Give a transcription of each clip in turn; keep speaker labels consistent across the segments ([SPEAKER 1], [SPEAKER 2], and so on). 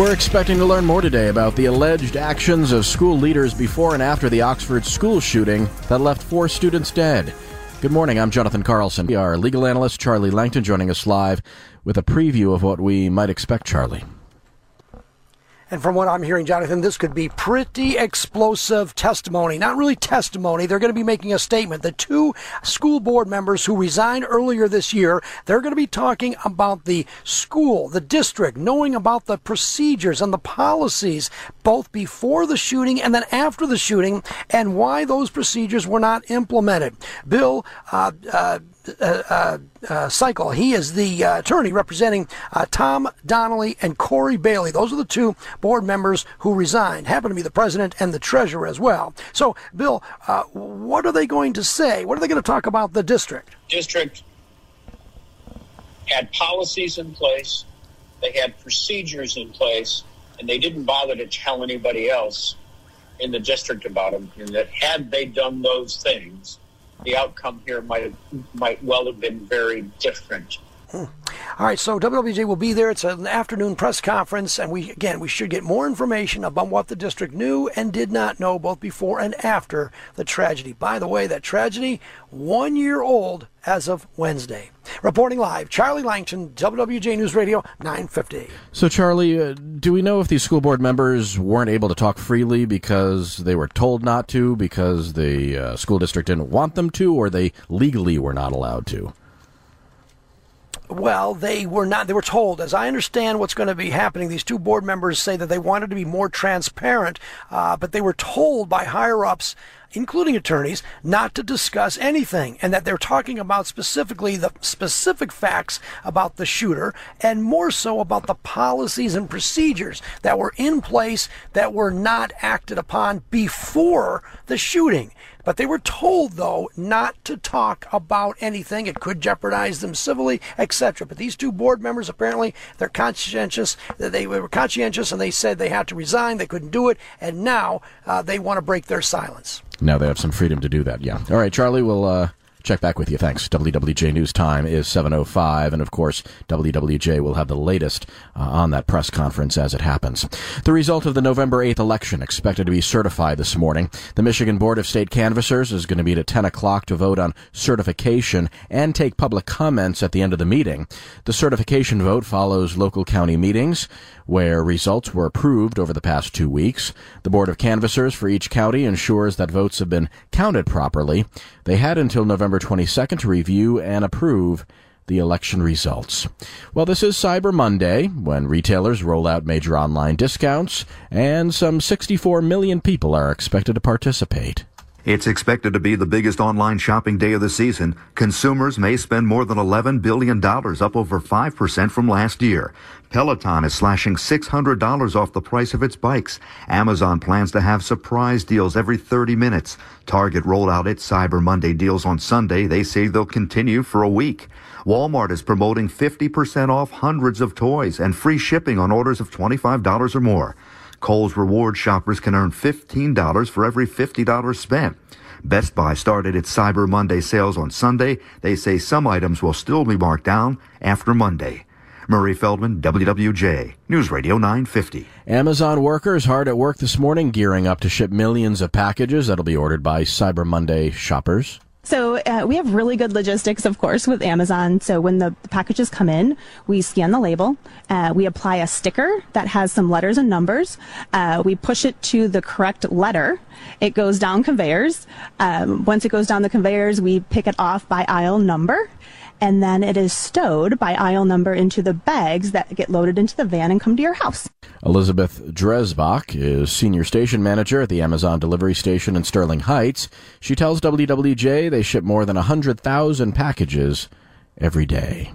[SPEAKER 1] We're expecting to learn more today about the alleged actions of school leaders before and after the Oxford school shooting that left four students dead. Good morning, I'm Jonathan Carlson. Our legal analyst, Charlie Langton, joining us live with a preview of what we might expect, Charlie.
[SPEAKER 2] And from what I'm hearing, Jonathan, this could be pretty explosive testimony. Not really testimony. They're going to be making a statement. The two school board members who resigned earlier this year, they're going to be talking about the school, the district, knowing about the procedures and the policies, both before the shooting and then after the shooting, and why those procedures were not implemented. Bill, uh, uh, uh, uh, uh, Cycle. He is the uh, attorney representing uh, Tom Donnelly and Korey Bailey. Those are the two board members who resigned. Happen to be the president and the treasurer as well. So, Bill, uh, what are they going to say? What are they going to talk about the district?
[SPEAKER 3] District had policies in place, they had procedures in place, and they didn't bother to tell anybody else in the district about them. And that had they done those things, the outcome here might might well have been very different.
[SPEAKER 2] Hmm. All right, so WWJ will be there. It's an afternoon press conference, and we again we should get more information about what the district knew and did not know both before and after the tragedy. By the way, that tragedy one year old as of Wednesday. Reporting live, Charlie Langton, WWJ News Radio 950.
[SPEAKER 1] So, Charlie, uh, do we know if these school board members weren't able to talk freely because they were told not to, because the uh, school district didn't want them to, or they legally were not allowed to?
[SPEAKER 2] Well, they were not. They were told, as I understand what's going to be happening. These two board members say that they wanted to be more transparent, uh, but they were told by higher ups including attorneys, not to discuss anything, and that they're talking about specifically the specific facts about the shooter, and more so about the policies and procedures that were in place that were not acted upon before the shooting. But they were told, though, not to talk about anything. It could jeopardize them civilly, etc. But these two board members, apparently, they're conscientious. They were conscientious, and they said they had to resign. They couldn't do it, and now uh, they want to break their silence.
[SPEAKER 1] Now they have some freedom to do that. Yeah. All right, Charlie. We'll uh, check back with you. Thanks. WWJ News Time is 7.05, and of course, WWJ will have the latest uh, on that press conference as it happens. The result of the November 8th election expected to be certified this morning. The Michigan Board of State Canvassers is going to meet at 10 o'clock to vote on certification and take public comments at the end of the meeting. The certification vote follows local county meetings where results were approved over the past two weeks. The Board of Canvassers for each county ensures that votes have been counted properly. They had until November 22nd to review and approve the election results. Well, this is Cyber Monday when retailers roll out major online discounts, and some 64 million people are expected to participate.
[SPEAKER 4] It's expected to be the biggest online shopping day of the season. Consumers may spend more than $11 billion, up over 5% from last year. Peloton is slashing $600 off the price of its bikes. Amazon plans to have surprise deals every 30 minutes. Target rolled out its Cyber Monday deals on Sunday. They say they'll continue for a week. Walmart is promoting 50% off hundreds of toys and free shipping on orders of $25 or more. Kohl's reward shoppers can earn $15 for every $50 spent. Best Buy started its Cyber Monday sales on Sunday. They say some items will still be marked down after Monday. Murray Feldman, WWJ, News Radio 950.
[SPEAKER 1] Amazon workers hard at work this morning, gearing up to ship millions of packages that'll be ordered by Cyber Monday shoppers.
[SPEAKER 5] So uh, we have really good logistics, of course, with Amazon. So when the, packages come in, we scan the label, uh, we apply a sticker that has some letters and numbers. Uh, we push it to the correct letter. It goes down conveyors. Um, once it goes down the conveyors, we pick it off by aisle number and then it is stowed by aisle number into the bags that get loaded into the van and come to your house.
[SPEAKER 1] Elizabeth Dresbach is senior station manager at the Amazon delivery station in Sterling Heights. She tells WWJ they ship more than 100,000 packages every day.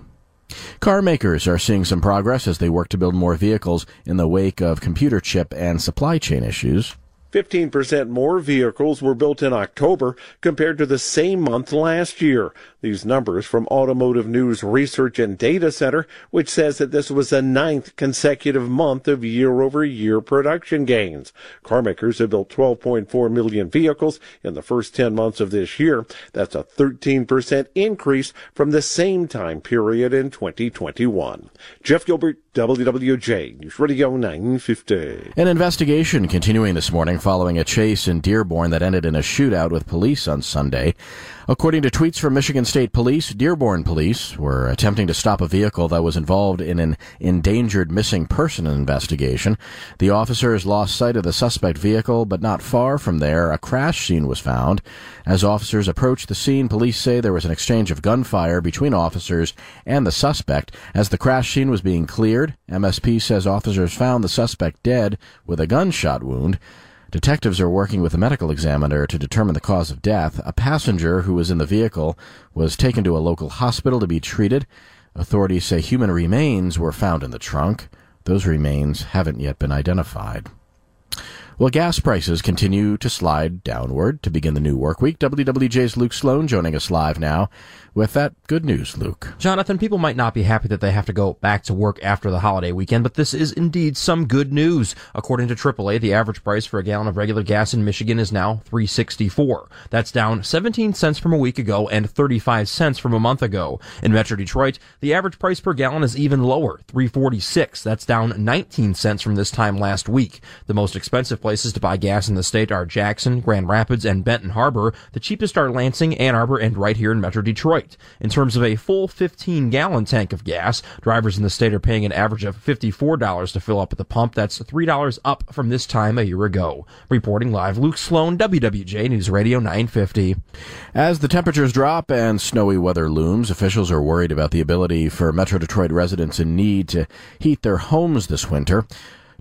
[SPEAKER 1] Car makers are seeing some progress as they work to build more vehicles in the wake of computer chip and supply chain issues.
[SPEAKER 6] 15% more vehicles were built in October compared to the same month last year. These numbers from Automotive News Research and Data Center, which says that this was the ninth consecutive month of year over year production gains. Carmakers have built 12.4 million vehicles in the first 10 months of this year. That's a 13% increase from the same time period in 2021. Jeff Gilbert, WWJ, News Radio 950.
[SPEAKER 1] An investigation continuing this morning following a chase in Dearborn that ended in a shootout with police on Sunday. According to tweets from Michigan State Police, Dearborn police were attempting to stop a vehicle that was involved in an endangered missing person investigation. The officers lost sight of the suspect vehicle, but not far from there, a crash scene was found. As officers approached the scene, police say there was an exchange of gunfire between officers and the suspect. As the crash scene was being cleared, MSP says officers found the suspect dead with a gunshot wound. Detectives are working with a medical examiner to determine the cause of death. A passenger who was in the vehicle was taken to a local hospital to be treated. Authorities say human remains were found in the trunk. Those remains haven't yet been identified. Well, gas prices continue to slide downward to begin the new work week. WWJ's Luke Sloan joining us live now with that good news, Luke.
[SPEAKER 7] Jonathan, people might not be happy that they have to go back to work after the holiday weekend, but this is indeed some good news. According to AAA, the average price for a gallon of regular gas in Michigan is now 364. That's down 17 cents from a week ago and 35 cents from a month ago. In Metro Detroit, the average price per gallon is even lower, 346. That's down 19 cents from this time last week. The most expensive places to buy gas in the state are Jackson, Grand Rapids, and Benton Harbor. The cheapest are Lansing, Ann Arbor, and right here in Metro Detroit. In terms of a full 15 gallon tank of gas, drivers in the state are paying an average of $54 to fill up at the pump. That's $3 up from this time a year ago. Reporting live, Luke Sloan, WWJ News Radio 950.
[SPEAKER 1] As the temperatures drop and snowy weather looms, officials are worried about the ability for Metro Detroit residents in need to heat their homes this winter.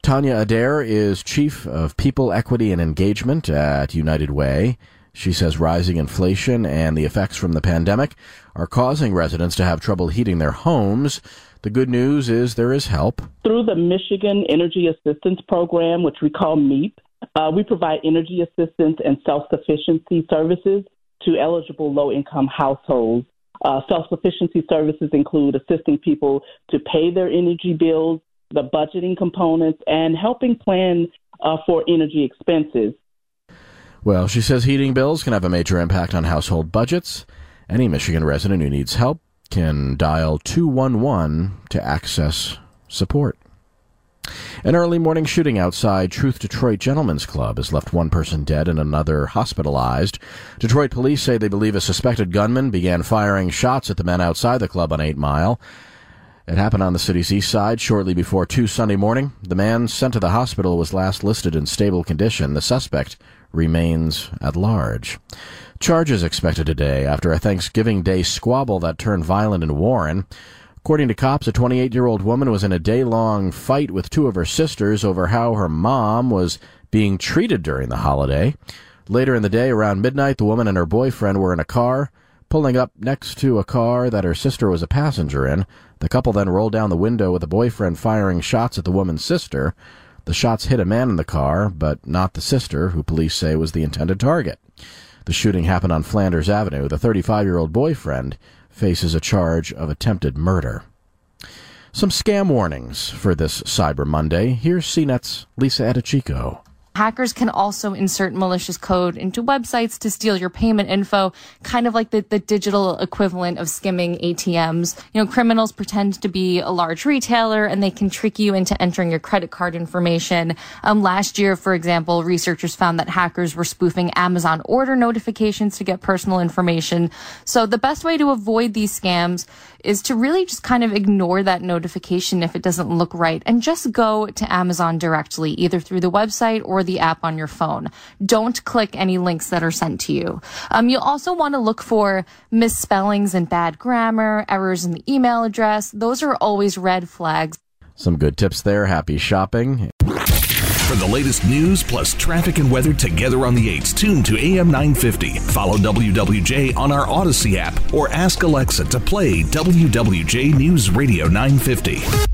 [SPEAKER 1] Tanya Adair is Chief of People, Equity, and Engagement at United Way. She says rising inflation and the effects from the pandemic are causing residents to have trouble heating their homes. The good news is there is help.
[SPEAKER 8] Through the Michigan Energy Assistance Program, which we call MEAP, uh, we provide energy assistance and self sufficiency services to eligible low income households. Uh, self sufficiency services include assisting people to pay their energy bills, the budgeting components, and helping plan uh, for energy expenses.
[SPEAKER 1] Well, she says heating bills can have a major impact on household budgets. Any Michigan resident who needs help can dial 211 to access support. An early morning shooting outside Truth Detroit Gentlemen's Club has left one person dead and another hospitalized. Detroit police say they believe a suspected gunman began firing shots at the men outside the club on 8 Mile. It happened on the city's east side shortly before 2 Sunday morning. The man sent to the hospital was last listed in stable condition. The suspect remains at large. Charges expected today after a Thanksgiving Day squabble that turned violent in Warren. According to cops, a 28 year old woman was in a day long fight with two of her sisters over how her mom was being treated during the holiday. Later in the day, around midnight, the woman and her boyfriend were in a car, pulling up next to a car that her sister was a passenger in. The couple then rolled down the window with the boyfriend firing shots at the woman's sister. The shots hit a man in the car, but not the sister, who police say was the intended target. The shooting happened on Flanders Avenue. The 35 year old boyfriend faces a charge of attempted murder. Some scam warnings for this Cyber Monday. Here's CNET's Lisa Eadicicco.
[SPEAKER 9] Hackers can also insert malicious code into websites to steal your payment info, kind of like the, the digital equivalent of skimming ATMs. You know, criminals pretend to be a large retailer and they can trick you into entering your credit card information. Um, last year, for example, researchers found that hackers were spoofing Amazon order notifications to get personal information. So the best way to avoid these scams is to really just kind of ignore that notification if it doesn't look right and just go to Amazon directly, either through the website or the app on your phone. Don't click any links that are sent to you. Um, you'll also want to look for misspellings and bad grammar, errors in the email address. Those are always red flags.
[SPEAKER 1] Some good tips there. Happy shopping.
[SPEAKER 10] For the latest news plus traffic and weather together on the 8s, tune to AM 950. Follow WWJ on our Audacy app or ask Alexa to play WWJ News Radio 950.